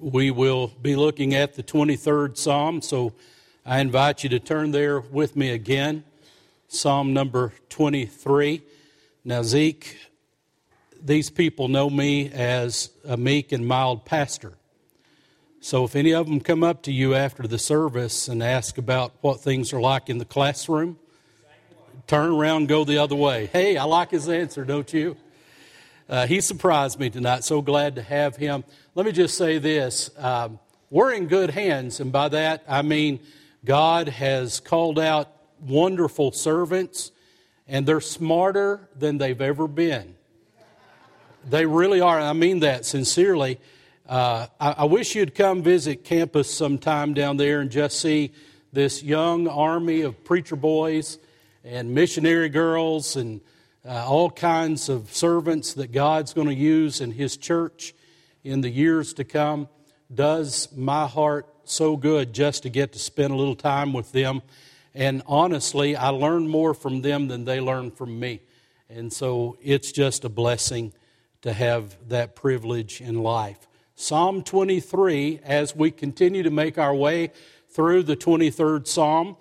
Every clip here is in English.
we will be looking at the 23rd Psalm. So I invite you to turn there with me again. Psalm number 23. Now, Zeke, these people know me as a meek and mild pastor. So if any of them come up to you after the service and ask about what things are like in the classroom, turn around go the other way. Hey, I like his answer, don't you? Uh, he surprised me tonight. So glad to have him. Let me just say this um, we're in good hands, and by that I mean God has called out wonderful servants, and they're smarter than they've ever been. They really are. I mean that sincerely. Uh, I, I wish you'd come visit campus sometime down there and just see this young army of preacher boys and missionary girls and uh, all kinds of servants that God's going to use in His church in the years to come. Does my heart so good just to get to spend a little time with them. And honestly, I learn more from them than they learn from me. And so it's just a blessing to have that privilege in life. Psalm 23, as we continue to make our way through the 23rd Psalm,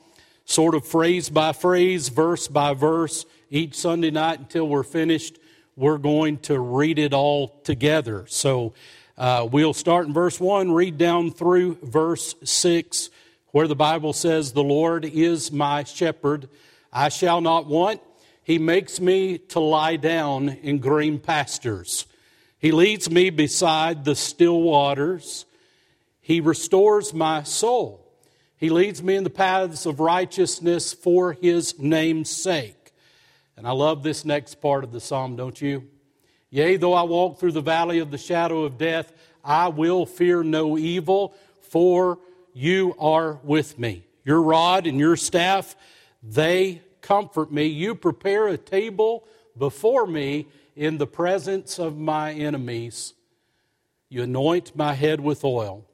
sort of phrase by phrase, verse by verse, each Sunday night until we're finished, we're going to read it all together. So uh, we'll start in verse 1, read down through verse 6, where the Bible says, The Lord is my shepherd, I shall not want. He makes me to lie down in green pastures. He leads me beside the still waters. He restores my soul. He leads me in the paths of righteousness for his name's sake. And I love this next part of the psalm, don't you? Yea, though I walk through the valley of the shadow of death, I will fear no evil, for you are with me. Your rod and your staff, they comfort me. You prepare a table before me in the presence of my enemies. You anoint my head with oil.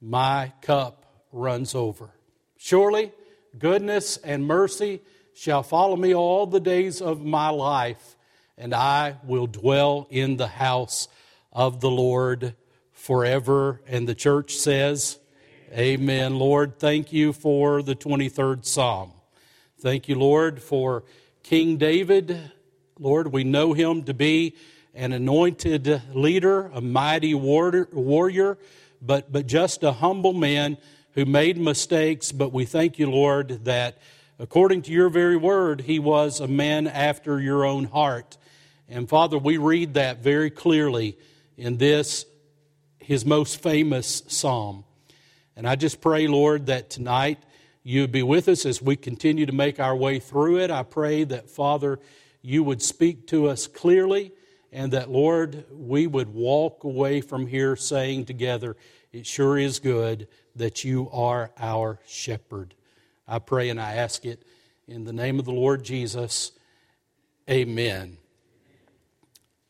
My cup runs over. Surely, goodness and mercy shall follow me all the days of my life, and I will dwell in the house of the Lord forever. And the church says, Amen. Lord, thank you for the 23rd Psalm. Thank you, Lord, for King David. Lord, we know him to be an anointed leader, a mighty warrior, but, but just a humble man who made mistakes. But we thank you, Lord, that According to your very word, he was a man after your own heart. And Father, we read that very clearly in this, his most famous psalm. And I just pray, Lord, that tonight you would be with us as we continue to make our way through it. I pray that, Father, you would speak to us clearly and that, Lord, we would walk away from here saying together, It sure is good that you are our shepherd. I pray and I ask it in the name of the Lord Jesus. Amen.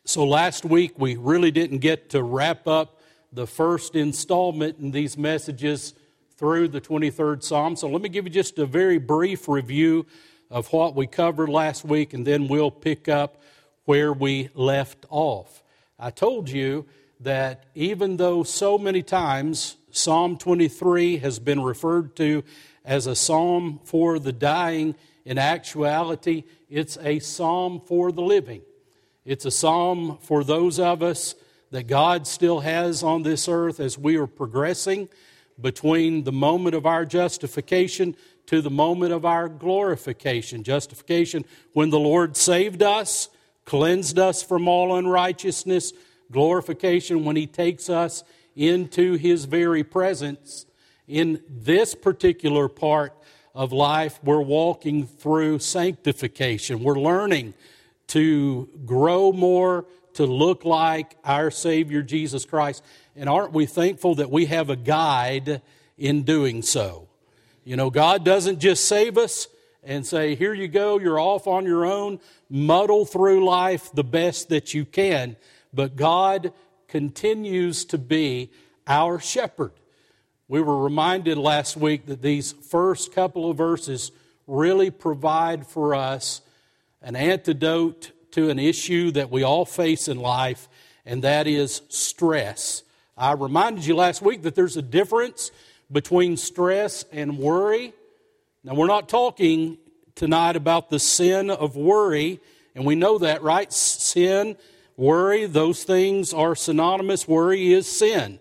So last week we really didn't get to wrap up the first installment in these messages through the 23rd Psalm. So let me give you just a very brief review of what we covered last week, and then we'll pick up where we left off. I told you that even though so many times Psalm 23 has been referred to as a psalm for the dying. In actuality, it's a psalm for the living. It's a psalm for those of us that God still has on this earth as we are progressing between the moment of our justification to the moment of our glorification. Justification when the Lord saved us, cleansed us from all unrighteousness. Glorification when He takes us into His very presence in this particular part of life, we're walking through sanctification. We're learning to grow more, to look like our Savior Jesus Christ. And aren't we thankful that we have a guide in doing so? You know, God doesn't just save us and say, here you go, you're off on your own, muddle through life the best that you can. But God continues to be our shepherd. We were reminded last week that these first couple of verses really provide for us an antidote to an issue that we all face in life, and that is stress. I reminded you last week that there's a difference between stress and worry. Now, we're not talking tonight about the sin of worry, and we know that, right? Sin, worry, those things are synonymous. Worry is sin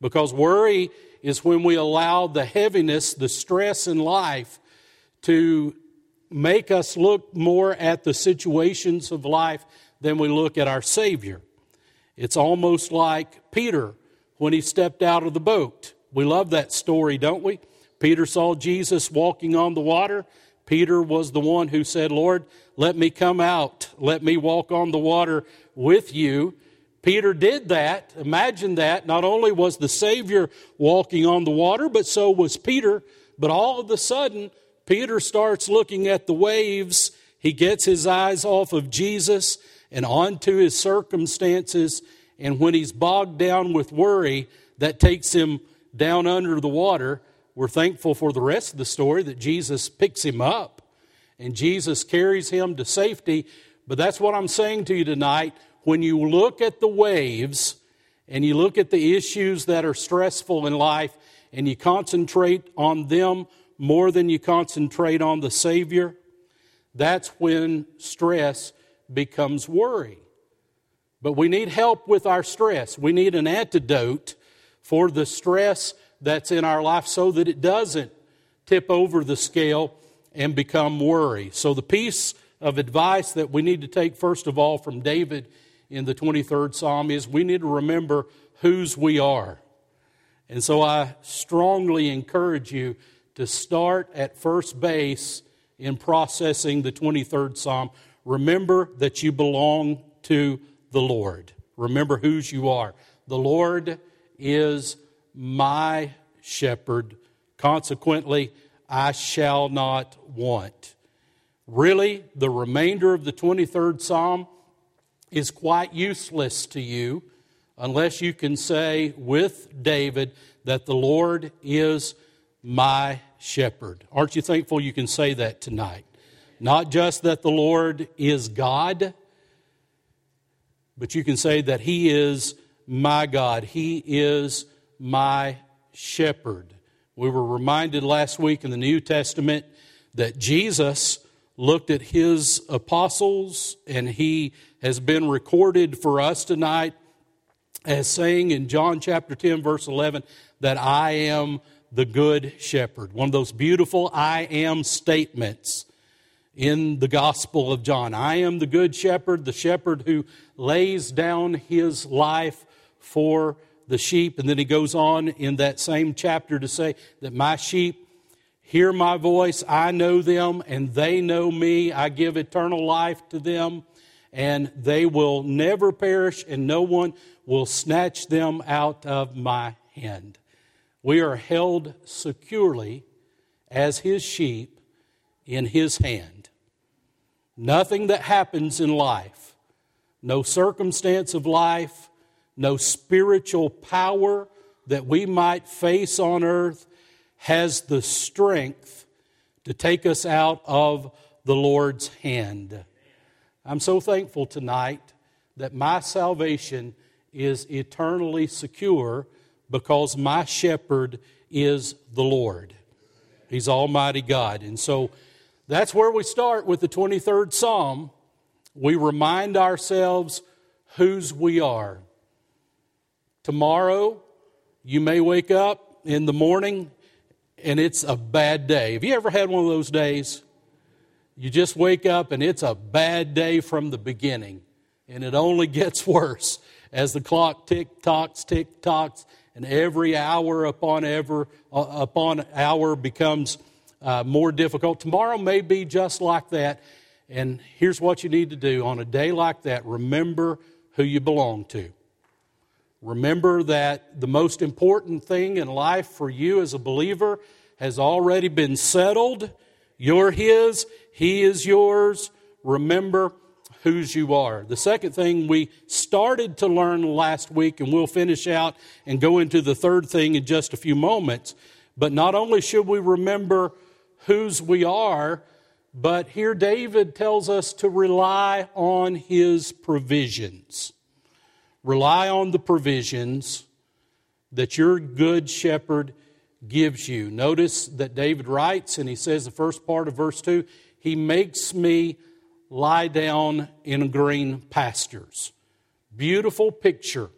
because worry is when we allow the heaviness, the stress in life to make us look more at the situations of life than we look at our Savior. It's almost like Peter when he stepped out of the boat. We love that story, don't we? Peter saw Jesus walking on the water. Peter was the one who said, Lord, let me come out. Let me walk on the water with you. Peter did that. Imagine that. Not only was the Savior walking on the water, but so was Peter. But all of a sudden, Peter starts looking at the waves. He gets his eyes off of Jesus and onto his circumstances. And when he's bogged down with worry, that takes him down under the water. We're thankful for the rest of the story that Jesus picks him up and Jesus carries him to safety. But that's what I'm saying to you tonight. When you look at the waves and you look at the issues that are stressful in life and you concentrate on them more than you concentrate on the Savior, that's when stress becomes worry. But we need help with our stress. We need an antidote for the stress that's in our life so that it doesn't tip over the scale and become worry. So, the piece of advice that we need to take, first of all, from David in the 23rd Psalm is we need to remember whose we are. And so, I strongly encourage you to start at first base in processing the 23rd Psalm. Remember that you belong to the Lord. Remember whose you are. The Lord is my shepherd. Consequently, I shall not want. Really, the remainder of the 23rd Psalm is quite useless to you unless you can say with David that the Lord is my shepherd. Aren't you thankful you can say that tonight? Not just that the Lord is God, but you can say that He is my God. He is my shepherd. We were reminded last week in the New Testament that Jesus looked at his apostles, and he has been recorded for us tonight as saying in John chapter 10, verse 11, that I am the good shepherd. One of those beautiful I am statements in the Gospel of John. I am the good shepherd, the shepherd who lays down his life for the sheep. And then he goes on in that same chapter to say that my sheep hear my voice, I know them, and they know me. I give eternal life to them, and they will never perish, and no one will snatch them out of my hand. We are held securely as his sheep in his hand. Nothing that happens in life, no circumstance of life, no spiritual power that we might face on earth has the strength to take us out of the Lord's hand. I'm so thankful tonight that my salvation is eternally secure because my shepherd is the Lord. He's Almighty God. And so that's where we start with the 23rd Psalm. We remind ourselves whose we are. Tomorrow, you may wake up in the morning and it's a bad day. Have you ever had one of those days? You just wake up and it's a bad day from the beginning, and it only gets worse as the clock tick tocks, tick tocks, and every hour upon ever uh, upon hour becomes uh, more difficult. Tomorrow may be just like that, and here's what you need to do on a day like that: remember who you belong to. Remember that the most important thing in life for you as a believer has already been settled. You're His, He is yours. Remember whose you are. The second thing we started to learn last week, and we'll finish out and go into the third thing in just a few moments. But not only should we remember whose we are, but here David tells us to rely on his provisions rely on the provisions that your good shepherd gives you. Notice that David writes, and he says the first part of verse 2 He makes me lie down in green pastures. Beautiful picture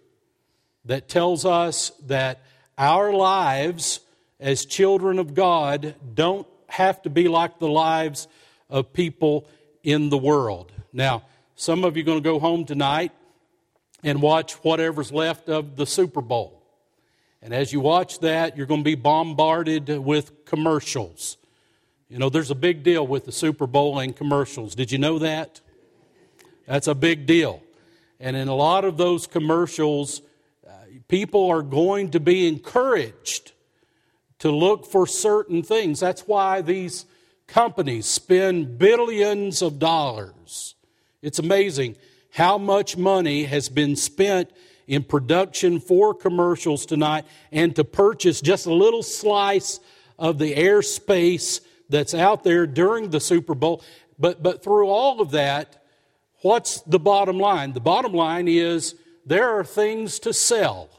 that tells us that our lives as children of God don't have to be like the lives of people in the world. Now, some of you are going to go home tonight and watch whatever's left of the Super Bowl. And as you watch that, you're going to be bombarded with commercials. You know, there's a big deal with the Super Bowl and commercials. Did you know that? That's a big deal. And in a lot of those commercials, uh, people are going to be encouraged to look for certain things. That's why these companies spend billions of dollars. It's amazing how much money has been spent in production for commercials tonight and to purchase just a little slice of the airspace that's out there during the Super Bowl. But, but through all of that, what's the bottom line? The bottom line is there are things to sell.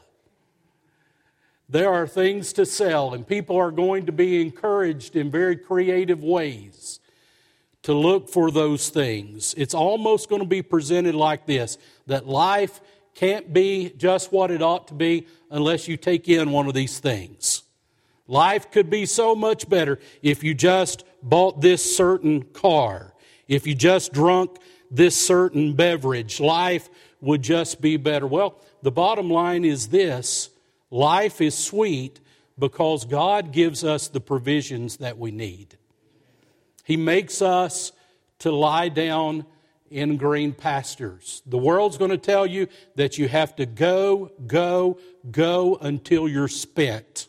There are things to sell, and people are going to be encouraged in very creative ways to look for those things. It's almost going to be presented like this that life can't be just what it ought to be unless you take in one of these things. Life could be so much better if you just bought this certain car, if you just drunk this certain beverage. Life would just be better. Well, the bottom line is this life is sweet because God gives us the provisions that we need. He makes us to lie down in green pastures. The world's going to tell you that you have to go, go, go until you're spent.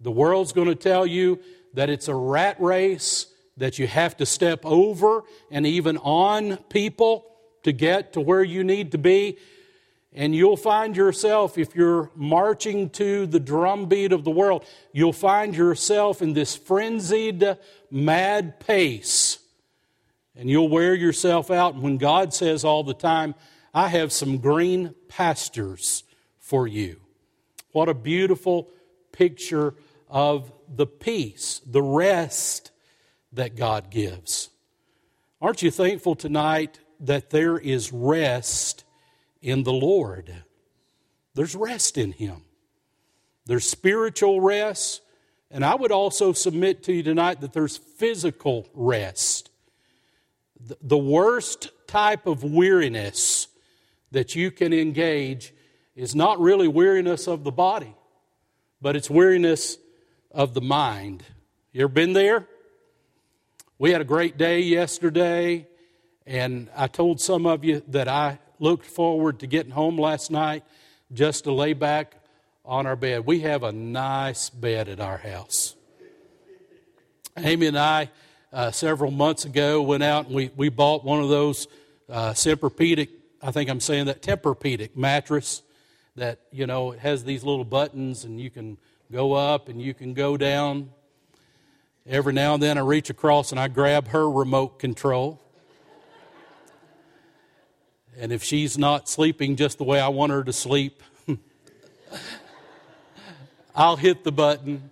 The world's going to tell you that it's a rat race, that you have to step over and even on people to get to where you need to be. And you'll find yourself, if you're marching to the drumbeat of the world, you'll find yourself in this frenzied, mad pace and you'll wear yourself out. And when God says all the time, I have some green pastures for you. What a beautiful picture of the peace, the rest that God gives. Aren't you thankful tonight that there is rest in the Lord? There's rest in Him. There's spiritual rest, and I would also submit to you tonight that there's physical rest the worst type of weariness that you can engage is not really weariness of the body, but it's weariness of the mind. You ever been there? We had a great day yesterday, and I told some of you that I looked forward to getting home last night just to lay back on our bed. We have a nice bed at our house. Amy and I uh, several months ago went out and we, we bought one of those uh, Tempur-Pedic, I think I'm saying that Tempur-Pedic mattress that, you know, it has these little buttons and you can go up and you can go down. Every now and then I reach across and I grab her remote control. and if she's not sleeping just the way I want her to sleep, I'll hit the button.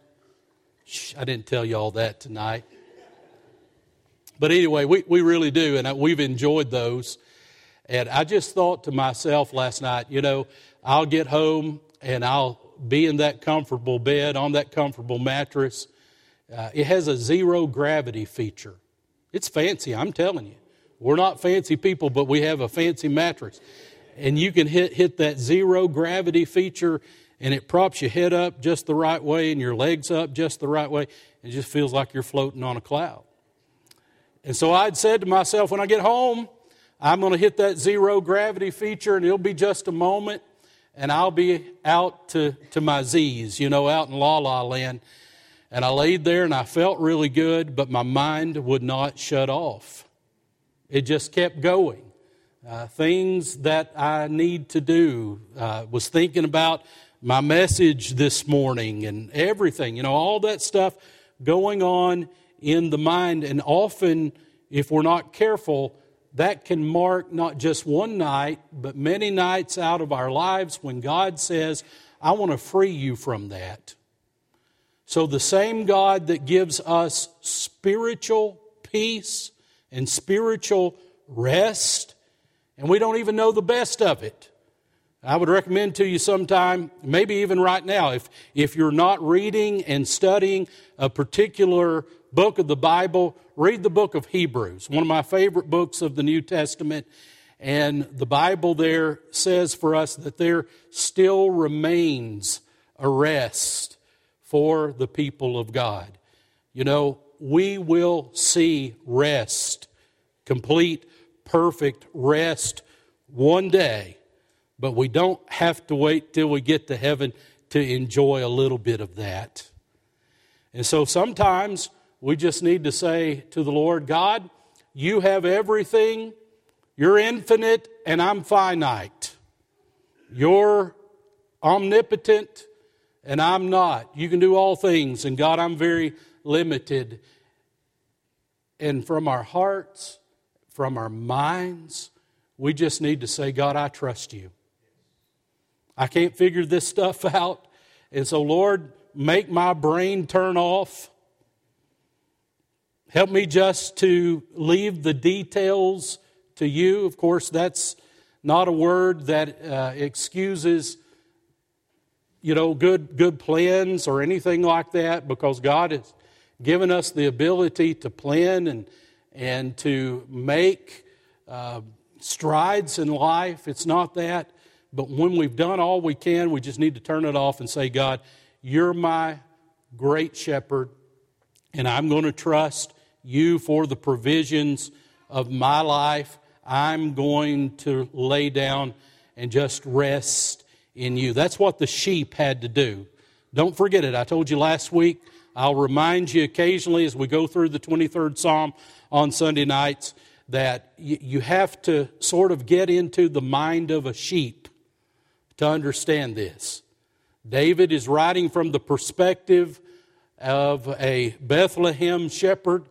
Shh, I didn't tell you all that tonight. But anyway, we, we really do, and we've enjoyed those. And I just thought to myself last night, you know, I'll get home and I'll be in that comfortable bed on that comfortable mattress. Uh, it has a zero gravity feature. It's fancy, I'm telling you. We're not fancy people, but we have a fancy mattress. And you can hit, hit that zero gravity feature, and it props your head up just the right way and your legs up just the right way. It just feels like you're floating on a cloud. And so I'd said to myself, when I get home, I'm going to hit that zero gravity feature and it'll be just a moment and I'll be out to, to my Z's, you know, out in La La Land. And I laid there and I felt really good, but my mind would not shut off. It just kept going. Uh, things that I need to do. Uh, was thinking about my message this morning and everything, you know, all that stuff going on in the mind. And often, if we're not careful, that can mark not just one night, but many nights out of our lives when God says, I want to free you from that. So, the same God that gives us spiritual peace and spiritual rest, and we don't even know the best of it. I would recommend to you sometime, maybe even right now, if, if you're not reading and studying a particular book of the Bible, read the book of Hebrews, one of my favorite books of the New Testament. And the Bible there says for us that there still remains a rest for the people of God. You know, we will see rest, complete, perfect rest one day, but we don't have to wait till we get to heaven to enjoy a little bit of that. And so sometimes we just need to say to the Lord, God, you have everything. You're infinite and I'm finite. You're omnipotent and I'm not. You can do all things, and God, I'm very limited. And from our hearts, from our minds, we just need to say, God, I trust you. I can't figure this stuff out. And so, Lord, make my brain turn off Help me just to leave the details to you. Of course, that's not a word that uh, excuses you know good good plans or anything like that because God has given us the ability to plan and and to make uh, strides in life. It's not that, but when we've done all we can, we just need to turn it off and say, God, you're my great shepherd, and I'm going to trust you for the provisions of my life. I'm going to lay down and just rest in you. That's what the sheep had to do. Don't forget it. I told you last week. I'll remind you occasionally as we go through the 23rd Psalm on Sunday nights that you have to sort of get into the mind of a sheep to understand this. David is writing from the perspective of a Bethlehem shepherd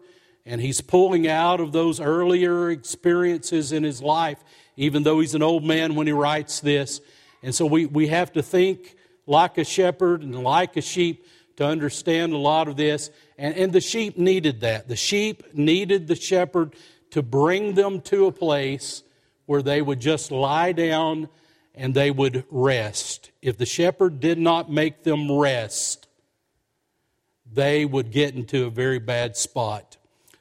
and he's pulling out of those earlier experiences in his life, even though he's an old man when he writes this. And so we, we have to think like a shepherd and like a sheep to understand a lot of this. And, and the sheep needed that. The sheep needed the shepherd to bring them to a place where they would just lie down and they would rest. If the shepherd did not make them rest, they would get into a very bad spot.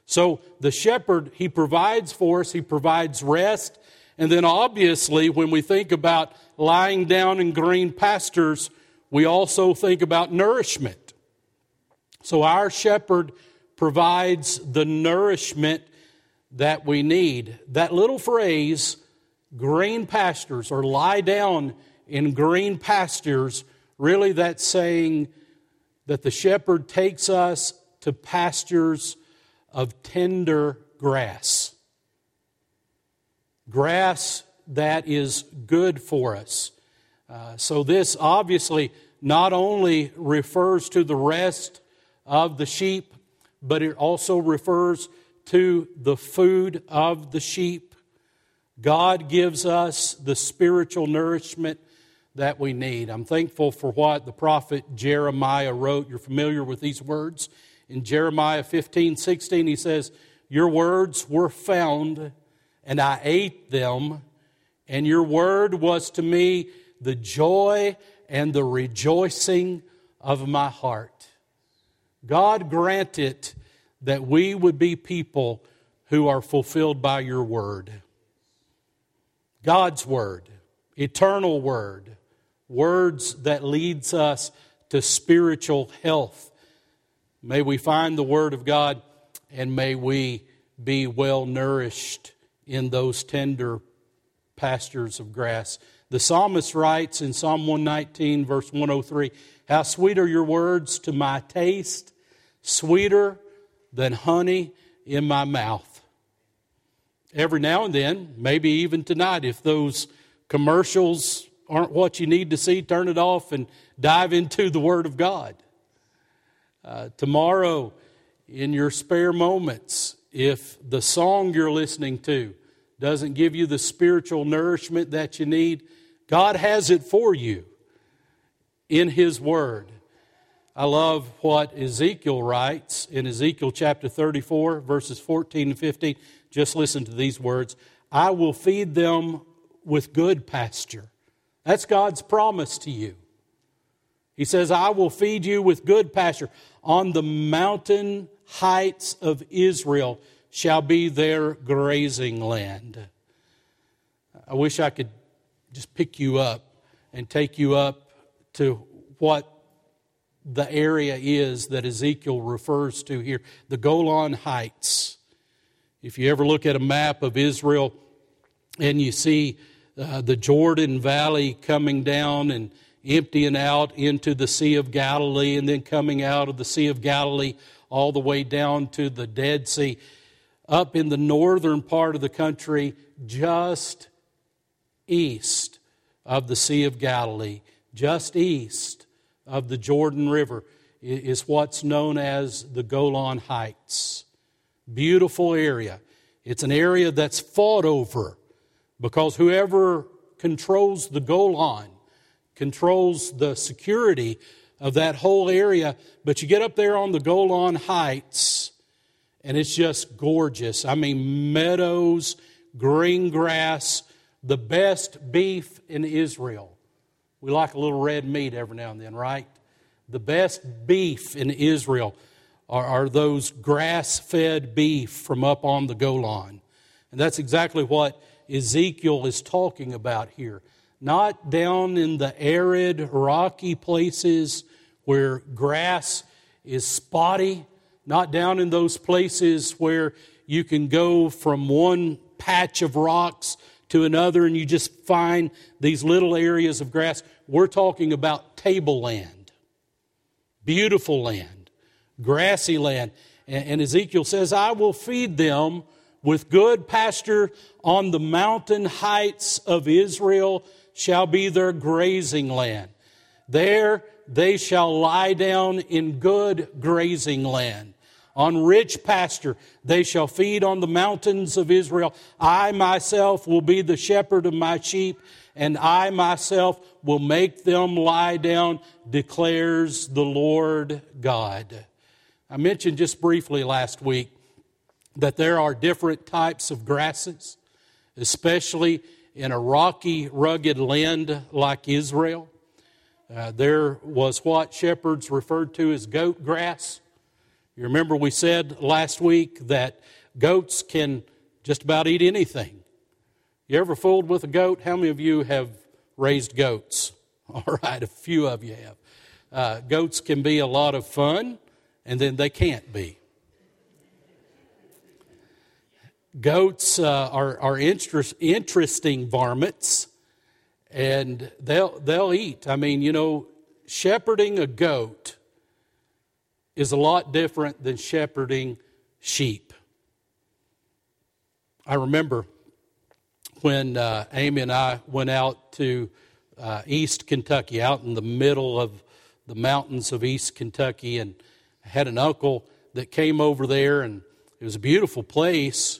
So the shepherd, he provides for us, he provides rest. And then obviously, when we think about lying down in green pastures, we also think about nourishment. So our shepherd provides the nourishment that we need. That little phrase, green pastures, or lie down in green pastures, really that's saying that the shepherd takes us to pastures of tender grass. Grass that is good for us. Uh, so, this obviously not only refers to the rest of the sheep, but it also refers to the food of the sheep. God gives us the spiritual nourishment that we need. I'm thankful for what the prophet Jeremiah wrote. You're familiar with these words in Jeremiah 15, 16, he says, Your words were found, and I ate them, and your word was to me the joy and the rejoicing of my heart. God grant it that we would be people who are fulfilled by your word. God's word, eternal word, words that leads us to spiritual health May we find the Word of God and may we be well nourished in those tender pastures of grass. The psalmist writes in Psalm 119, verse 103 How sweet are your words to my taste, sweeter than honey in my mouth. Every now and then, maybe even tonight, if those commercials aren't what you need to see, turn it off and dive into the Word of God. Uh, tomorrow, in your spare moments, if the song you're listening to doesn't give you the spiritual nourishment that you need, God has it for you. in His Word. I love what Ezekiel writes in Ezekiel chapter 34, verses 14 and 15. Just listen to these words I will feed them with good pasture. That's God's promise to you. He says, I will feed you with good pasture. On the mountain heights of Israel shall be their grazing land. I wish I could just pick you up and take you up to what the area is that Ezekiel refers to here the Golan Heights. If you ever look at a map of Israel and you see uh, the Jordan Valley coming down and emptying out into the Sea of Galilee and then coming out of the Sea of Galilee all the way down to the Dead Sea, up in the northern part of the country, just east of the Sea of Galilee, just east of the Jordan River is what's known as the Golan Heights. Beautiful area. It's an area that's fought over because whoever controls the Golan controls the security of that whole area. But you get up there on the Golan Heights, and it's just gorgeous. I mean, meadows, green grass, the best beef in Israel. We like a little red meat every now and then, right? The best beef in Israel are, are those grass fed beef from up on the Golan. And that's exactly what Ezekiel is talking about here. Not down in the arid, rocky places where grass is spotty, not down in those places where you can go from one patch of rocks to another and you just find these little areas of grass. We're talking about tableland, beautiful land, grassy land. And Ezekiel says, I will feed them with good pasture on the mountain heights of Israel shall be their grazing land. There they shall lie down in good grazing land. On rich pasture they shall feed on the mountains of Israel. I myself will be the shepherd of my sheep, and I myself will make them lie down, declares the Lord God. I mentioned just briefly last week that there are different types of grasses, especially in a rocky, rugged land like Israel. Uh, there was what shepherds referred to as goat grass. You remember we said last week that goats can just about eat anything. You ever fooled with a goat? How many of you have raised goats? All right, a few of you have. Uh, goats can be a lot of fun, and then they can't be. Goats uh, are, are interest, interesting varmints, and they'll, they'll eat. I mean, you know, shepherding a goat is a lot different than shepherding sheep. I remember when uh, Amy and I went out to uh, East Kentucky, out in the middle of the mountains of East Kentucky, and I had an uncle that came over there, and it was a beautiful place.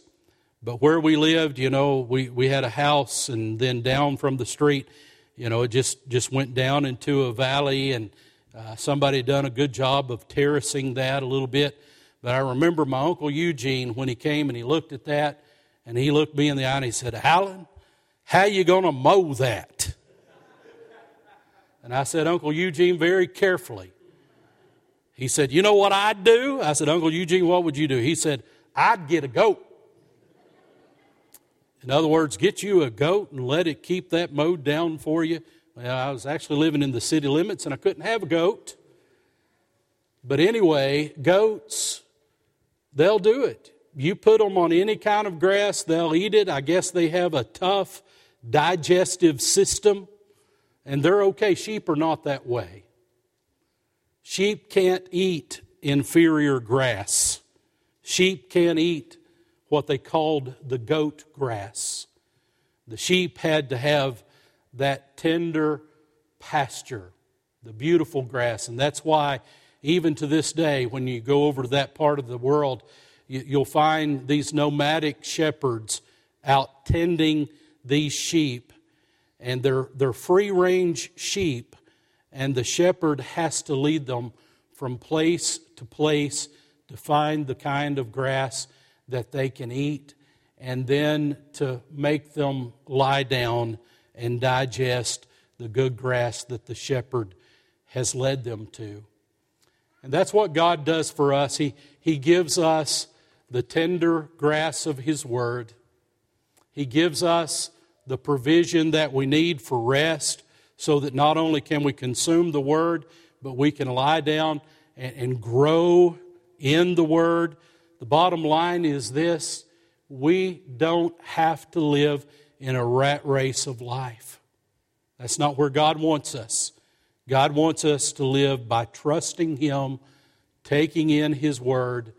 But where we lived, you know, we, we had a house, and then down from the street, you know, it just, just went down into a valley, and uh, somebody had done a good job of terracing that a little bit. But I remember my Uncle Eugene when he came and he looked at that and he looked me in the eye and he said, Alan, how you going to mow that? And I said, Uncle Eugene, very carefully. He said, You know what I'd do? I said, Uncle Eugene, what would you do? He said, I'd get a goat. In other words, get you a goat and let it keep that mowed down for you well, I was actually living in the city limits and I couldn't have a goat. But anyway, goats, they'll do it. You put them on any kind of grass, they'll eat it. I guess they have a tough digestive system, and they're okay. Sheep are not that way. Sheep can't eat inferior grass. Sheep can't eat what they called the goat grass. The sheep had to have that tender pasture, the beautiful grass. And that's why, even to this day, when you go over to that part of the world, you'll find these nomadic shepherds out tending these sheep. And they're, they're free range sheep, and the shepherd has to lead them from place to place to find the kind of grass that they can eat and then to make them lie down and digest the good grass that the shepherd has led them to. And that's what God does for us. He, he gives us the tender grass of His Word, He gives us the provision that we need for rest so that not only can we consume the Word, but we can lie down and, and grow in the Word. The bottom line is this we don't have to live in a rat race of life. That's not where God wants us. God wants us to live by trusting Him, taking in His Word,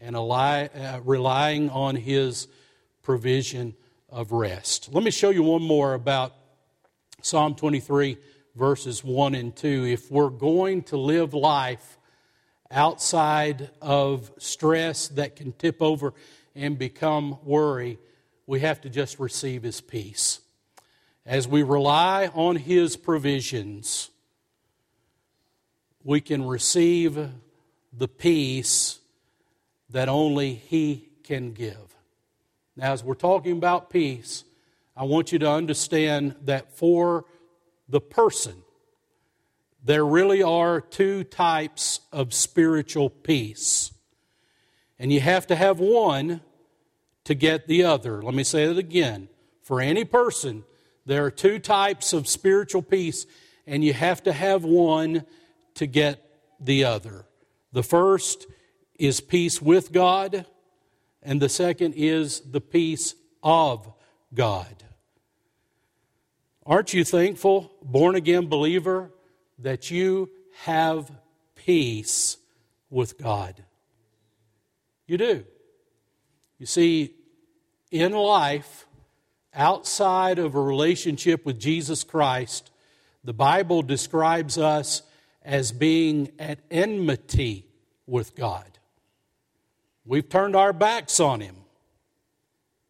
and uh, relying on His provision of rest. Let me show you one more about Psalm 23, verses 1 and 2. If we're going to live life outside of stress that can tip over and become worry, we have to just receive His peace. As we rely on His provisions, we can receive the peace that only He can give. Now, as we're talking about peace, I want you to understand that for the person, there really are two types of spiritual peace. And you have to have one to get the other. Let me say it again. For any person, there are two types of spiritual peace, and you have to have one to get the other. The first is peace with God, and the second is the peace of God. Aren't you thankful, born again believer, that you have peace with God? You do. You see, in life, outside of a relationship with Jesus Christ, the Bible describes us as being at enmity with God. We've turned our backs on Him.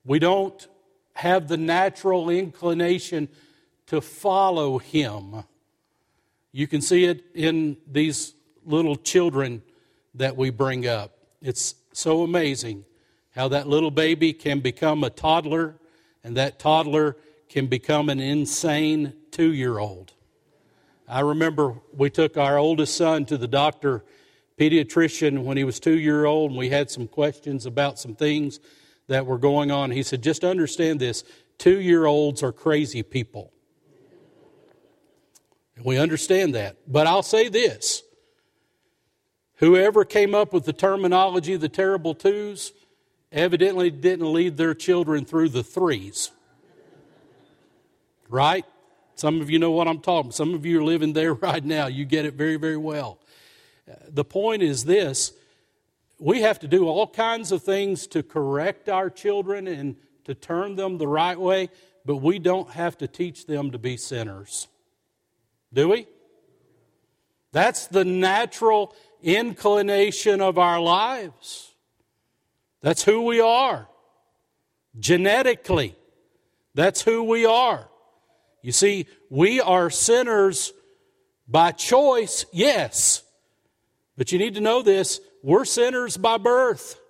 We don't have the natural inclination to follow Him. You can see it in these little children that we bring up. It's so amazing how that little baby can become a toddler, and that toddler can become an insane two year old. I remember we took our oldest son to the doctor, pediatrician, when he was two year old, and we had some questions about some things that were going on. He said, Just understand this two year olds are crazy people. And we understand that. But I'll say this whoever came up with the terminology, the terrible twos, evidently didn't lead their children through the threes. Right? Some of you know what I'm talking. Some of you are living there right now. You get it very, very well. The point is this we have to do all kinds of things to correct our children and to turn them the right way, but we don't have to teach them to be sinners. Do we? That's the natural inclination of our lives. That's who we are. Genetically, that's who we are. You see, we are sinners by choice, yes. But you need to know this we're sinners by birth.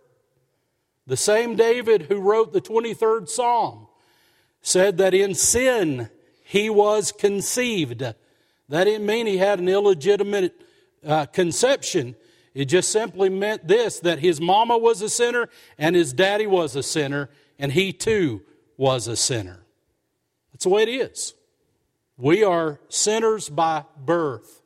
The same David who wrote the 23rd Psalm said that in sin he was conceived. That didn't mean he had an illegitimate uh, conception. It just simply meant this that his mama was a sinner and his daddy was a sinner, and he too was a sinner. That's the way it is. We are sinners by birth.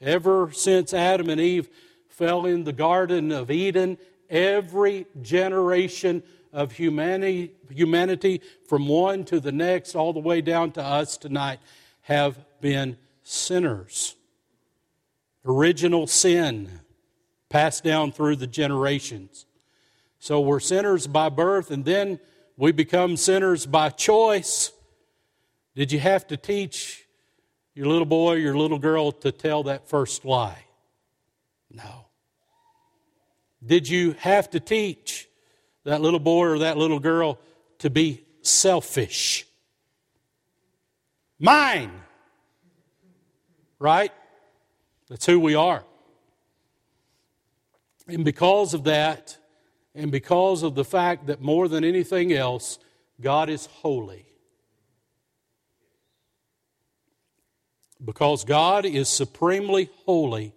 Ever since Adam and Eve fell in the Garden of Eden, every generation of humanity, humanity from one to the next, all the way down to us tonight, have been sinners. Original sin passed down through the generations. So we're sinners by birth, and then we become sinners by choice. Did you have to teach your little boy, your little girl to tell that first lie? No. Did you have to teach that little boy or that little girl to be selfish? Mine. Right? That's who we are. And because of that, and because of the fact that more than anything else, God is holy. Because God is supremely holy,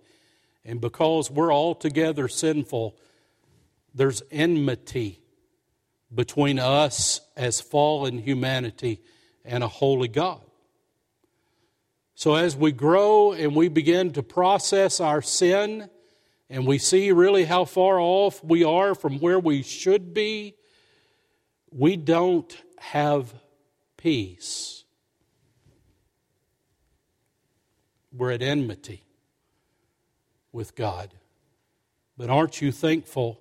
and because we're altogether sinful, there's enmity between us as fallen humanity and a holy God. So, as we grow and we begin to process our sin, and we see really how far off we are from where we should be, we don't have peace. We're at enmity with God. But aren't you thankful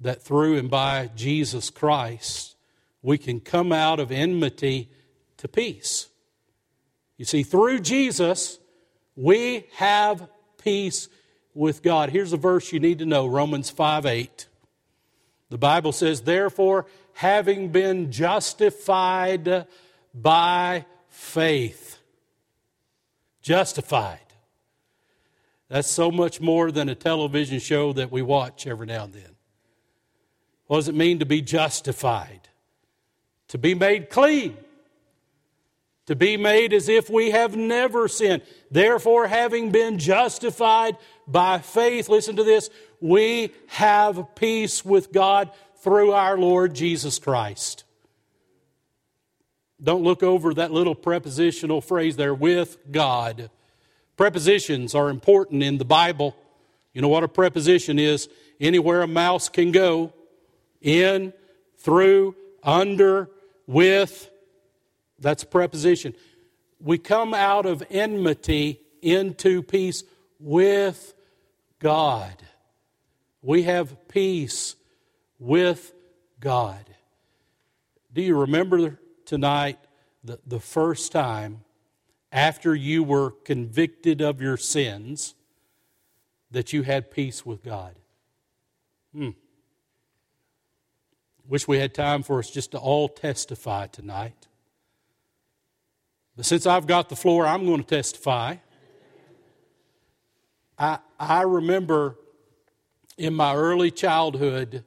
that through and by Jesus Christ, we can come out of enmity to peace? You see, through Jesus, we have peace with God. Here's a verse you need to know Romans 5 8. The Bible says, Therefore, having been justified by faith. Justified. That's so much more than a television show that we watch every now and then. What does it mean to be justified? To be made clean. To be made as if we have never sinned. Therefore, having been justified by faith, listen to this, we have peace with God through our Lord Jesus Christ. Don't look over that little prepositional phrase there, with God. Prepositions are important in the Bible. You know what a preposition is? Anywhere a mouse can go, in, through, under, with. That's a preposition. We come out of enmity into peace with God. We have peace with God. Do you remember tonight the, the first time after you were convicted of your sins that you had peace with God? Hmm. Wish we had time for us just to all testify tonight. But since I've got the floor, I'm going to testify. I, I remember in my early childhood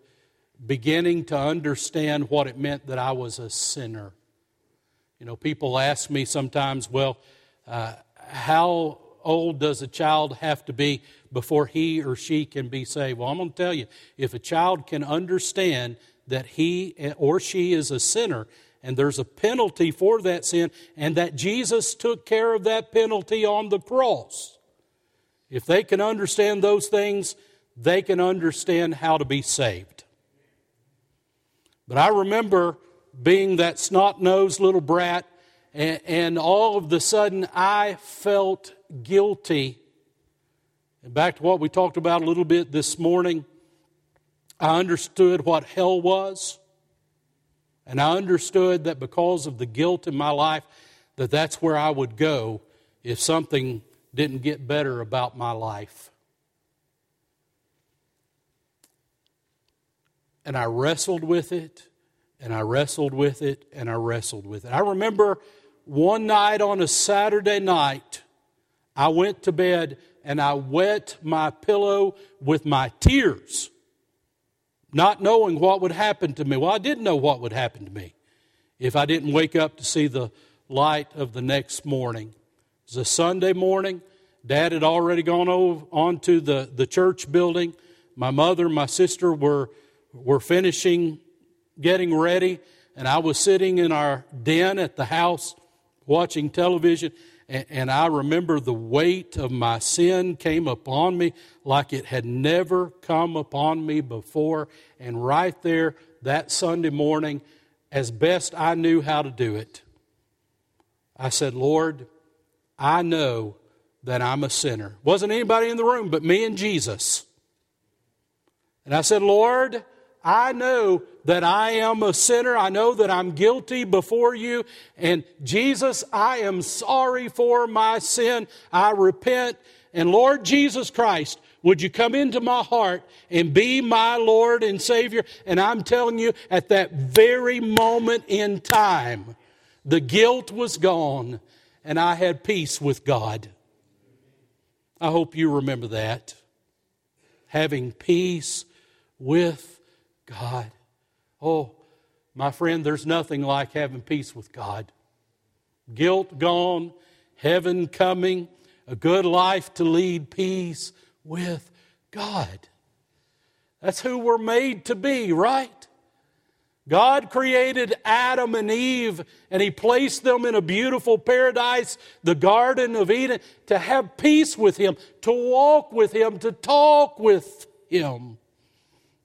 beginning to understand what it meant that I was a sinner. You know, people ask me sometimes, well, uh, how old does a child have to be before he or she can be saved? Well, I'm going to tell you, if a child can understand that he or she is a sinner and there's a penalty for that sin and that Jesus took care of that penalty on the cross, if they can understand those things, they can understand how to be saved. But I remember being that snot nosed little brat, and, and, all of the sudden I felt guilty. And back to what we talked about a little bit this morning, I understood what hell was. And I understood that because of the guilt in my life, that that's where I would go if something didn't get better about my life. And I wrestled with it, and I wrestled with it, and I wrestled with it. I remember one night on a Saturday night, I went to bed and I wet my pillow with my tears, not knowing what would happen to me. Well, I didn't know what would happen to me if I didn't wake up to see the light of the next morning was a Sunday morning. Dad had already gone over onto the, the church building. My mother and my sister were, were finishing getting ready, and I was sitting in our den at the house watching television. And, and I remember the weight of my sin came upon me like it had never come upon me before. And right there, that Sunday morning, as best I knew how to do it, I said, Lord, I know that I'm a sinner. Wasn't anybody in the room but me and Jesus. And I said, Lord, I know that I am a sinner. I know that I'm guilty before you. And Jesus, I am sorry for my sin. I repent. And Lord Jesus Christ, would you come into my heart and be my Lord and Savior? And I'm telling you, at that very moment in time, the guilt was gone and I had peace with God. I hope you remember that. Having peace with God. Oh, my friend, there's nothing like having peace with God. Guilt gone, heaven coming, a good life to lead, peace with God. That's who we're made to be, right? God created Adam and Eve and He placed them in a beautiful paradise, the Garden of Eden, to have peace with Him, to walk with Him, to talk with Him.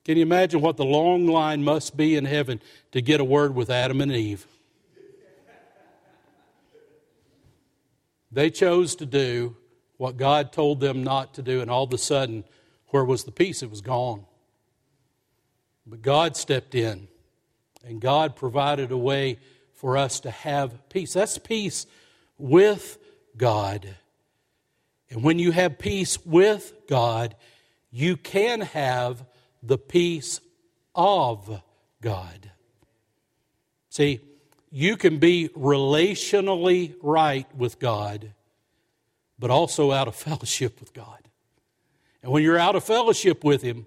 Can you imagine what the long line must be in heaven to get a word with Adam and Eve? They chose to do what God told them not to do, and all of a sudden, where was the peace? It was gone. But God stepped in and God provided a way for us to have peace. That's peace with God. And when you have peace with God, you can have the peace of God. See, you can be relationally right with God, but also out of fellowship with God. And when you're out of fellowship with Him,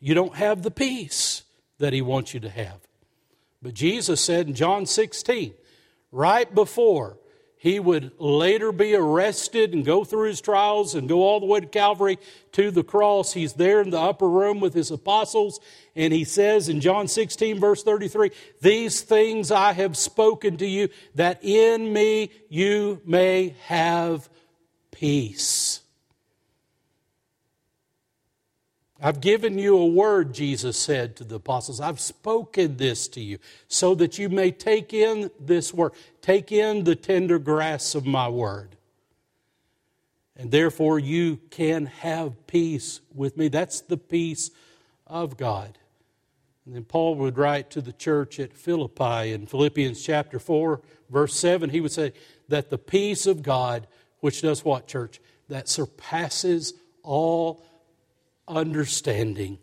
you don't have the peace that He wants you to have. But Jesus said in John 16, right before he would later be arrested and go through his trials and go all the way to Calvary to the cross, he's there in the upper room with his apostles, and he says in John 16, verse 33, These things I have spoken to you, that in me you may have peace. I've given you a word, Jesus said to the apostles. I've spoken this to you so that you may take in this word, take in the tender grass of my word. And therefore, you can have peace with me. That's the peace of God. And then Paul would write to the church at Philippi in Philippians chapter 4, verse 7, he would say, That the peace of God, which does what, church? That surpasses all understanding.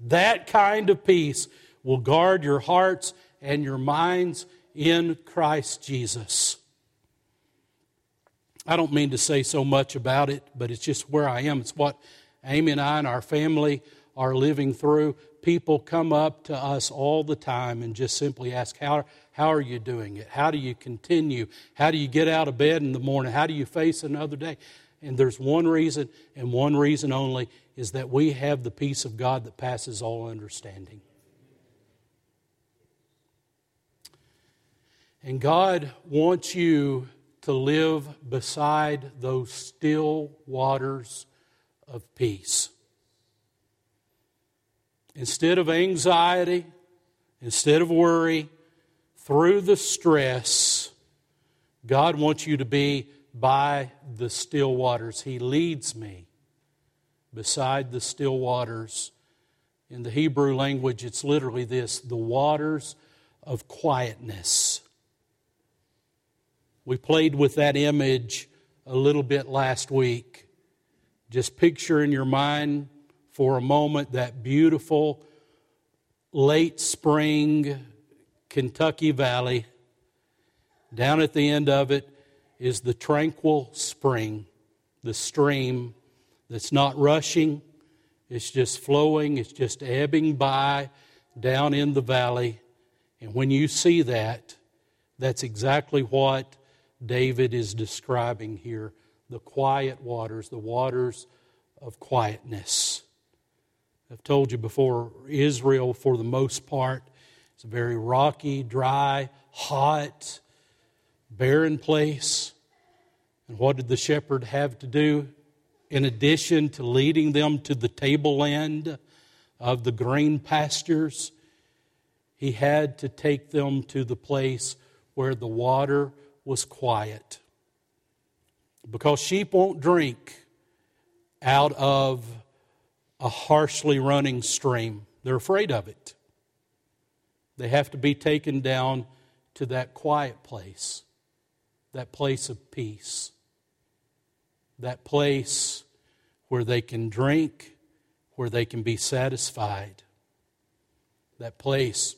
That kind of peace will guard your hearts and your minds in Christ Jesus. I don't mean to say so much about it, but it's just where I am. It's what Amy and I and our family are living through. People come up to us all the time and just simply ask, How, how are you doing it? How do you continue? How do you get out of bed in the morning? How do you face another day? And there's one reason and one reason only is that we have the peace of God that passes all understanding. And God wants you to live beside those still waters of peace. Instead of anxiety, instead of worry, through the stress, God wants you to be by the still waters. He leads me beside the still waters. In the Hebrew language, it's literally this the waters of quietness. We played with that image a little bit last week. Just picture in your mind for a moment that beautiful late spring Kentucky Valley. Down at the end of it is the tranquil spring, the stream that's not rushing, it's just flowing, it's just ebbing by down in the valley. And when you see that, that's exactly what David is describing here the quiet waters, the waters of quietness. I've told you before, Israel, for the most part, is a very rocky, dry, hot, barren place. And what did the shepherd have to do? In addition to leading them to the tableland of the green pastures, he had to take them to the place where the water was quiet. Because sheep won't drink out of a harshly running stream, they're afraid of it. They have to be taken down to that quiet place, that place of peace that place where they can drink, where they can be satisfied, that place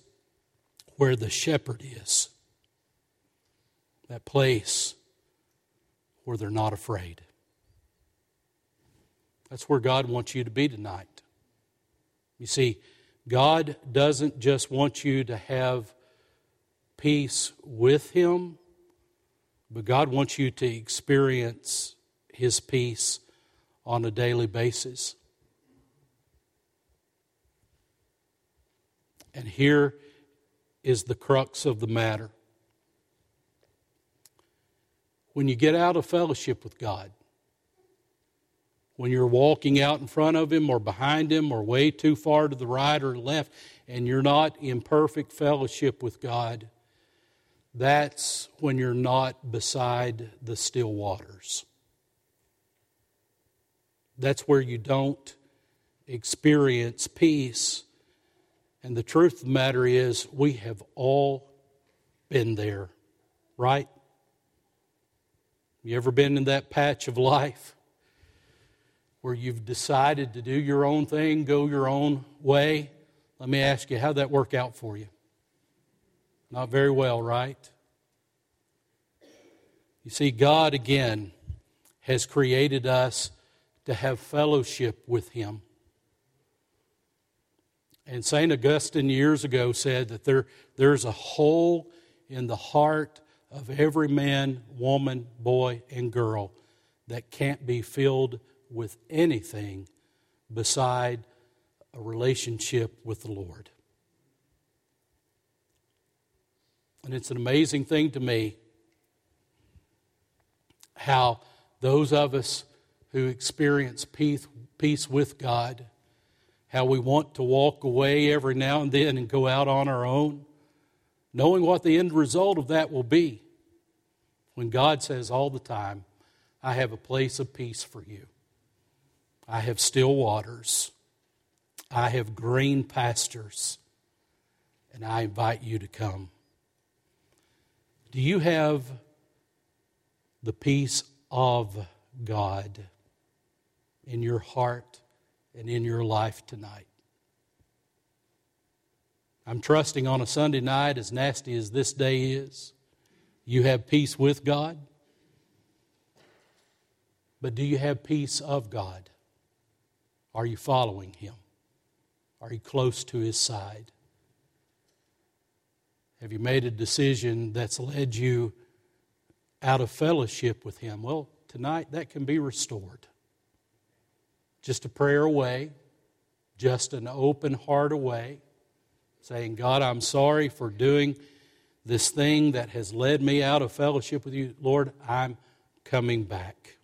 where the shepherd is, that place where they're not afraid. That's where God wants you to be tonight. You see, God doesn't just want you to have peace with Him, but God wants you to experience His peace on a daily basis. And here is the crux of the matter. When you get out of fellowship with God, when you're walking out in front of Him or behind Him or way too far to the right or left, and you're not in perfect fellowship with God, that's when you're not beside the still waters. That's where you don't experience peace. And the truth of the matter is, we have all been there, right? You ever been in that patch of life where you've decided to do your own thing, go your own way? Let me ask you, how'd that work out for you? Not very well, right? You see, God again has created us to have fellowship with Him. And St. Augustine years ago said that there, there's a hole in the heart of every man, woman, boy, and girl that can't be filled with anything beside a relationship with the Lord. And it's an amazing thing to me how those of us who experience peace, peace with God, how we want to walk away every now and then and go out on our own, knowing what the end result of that will be. When God says all the time, I have a place of peace for you. I have still waters. I have green pastures. And I invite you to come. Do you have the peace of God in your heart and in your life tonight? I'm trusting on a Sunday night, as nasty as this day is, you have peace with God. But do you have peace of God? Are you following Him? Are you close to His side? Have you made a decision that's led you out of fellowship with Him? Well, tonight that can be restored. Just a prayer away, just an open heart away, saying, God, I'm sorry for doing this thing that has led me out of fellowship with you. Lord, I'm coming back.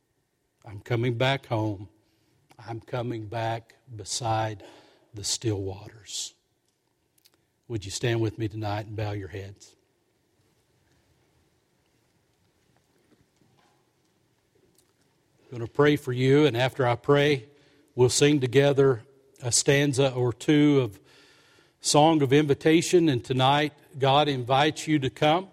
I'm coming back home. I'm coming back beside the still waters. Would you stand with me tonight and bow your heads? I'm going to pray for you, and after I pray, we'll sing together a stanza or two of Song of Invitation. And tonight, God invites you to come.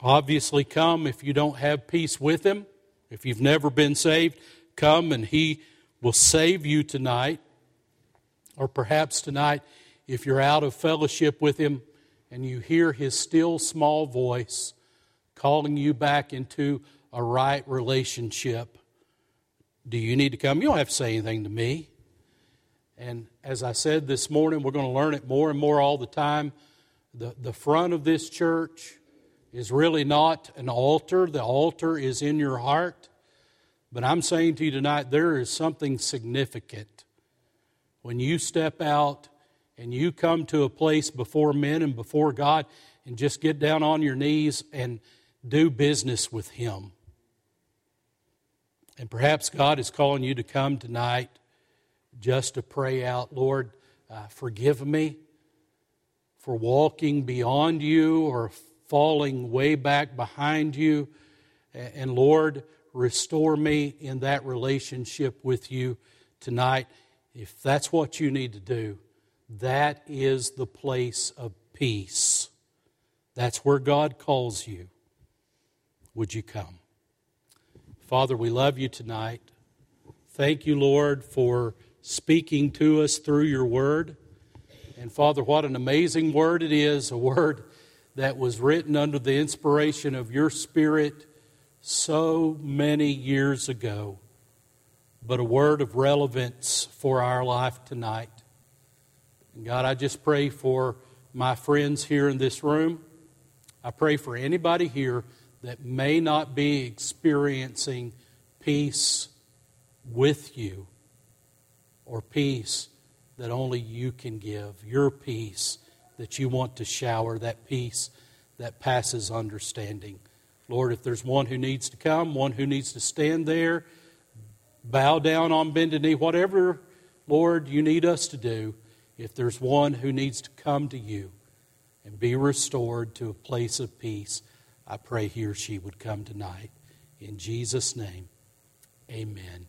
Obviously, come if you don't have peace with Him. If you've never been saved, come and He will save you tonight. Or perhaps tonight, if you're out of fellowship with Him and you hear His still small voice calling you back into a right relationship, do you need to come? You don't have to say anything to me. And as I said this morning, we're going to learn it more and more all the time. The, the front of this church is really not an altar, the altar is in your heart. But I'm saying to you tonight, there is something significant when you step out and you come to a place before men and before God and just get down on your knees and do business with Him. And perhaps God is calling you to come tonight just to pray out, Lord, uh, forgive me for walking beyond you or falling way back behind you. And Lord, restore me in that relationship with you tonight. If that's what you need to do, that is the place of peace. That's where God calls you. Would you come? Father, we love you tonight. Thank you, Lord, for speaking to us through your word. And Father, what an amazing word it is, a word that was written under the inspiration of your Spirit so many years ago. but a word of relevance for our life tonight. And God, I just pray for my friends here in this room. I pray for anybody here that may not be experiencing peace with you or peace that only you can give. Your peace that you want to shower, that peace that passes understanding. Lord, if there's one who needs to come, one who needs to stand there, bow down on bended knee, whatever, Lord, you need us to do, if there's one who needs to come to you and be restored to a place of peace, I pray he or she would come tonight. In Jesus' name, amen.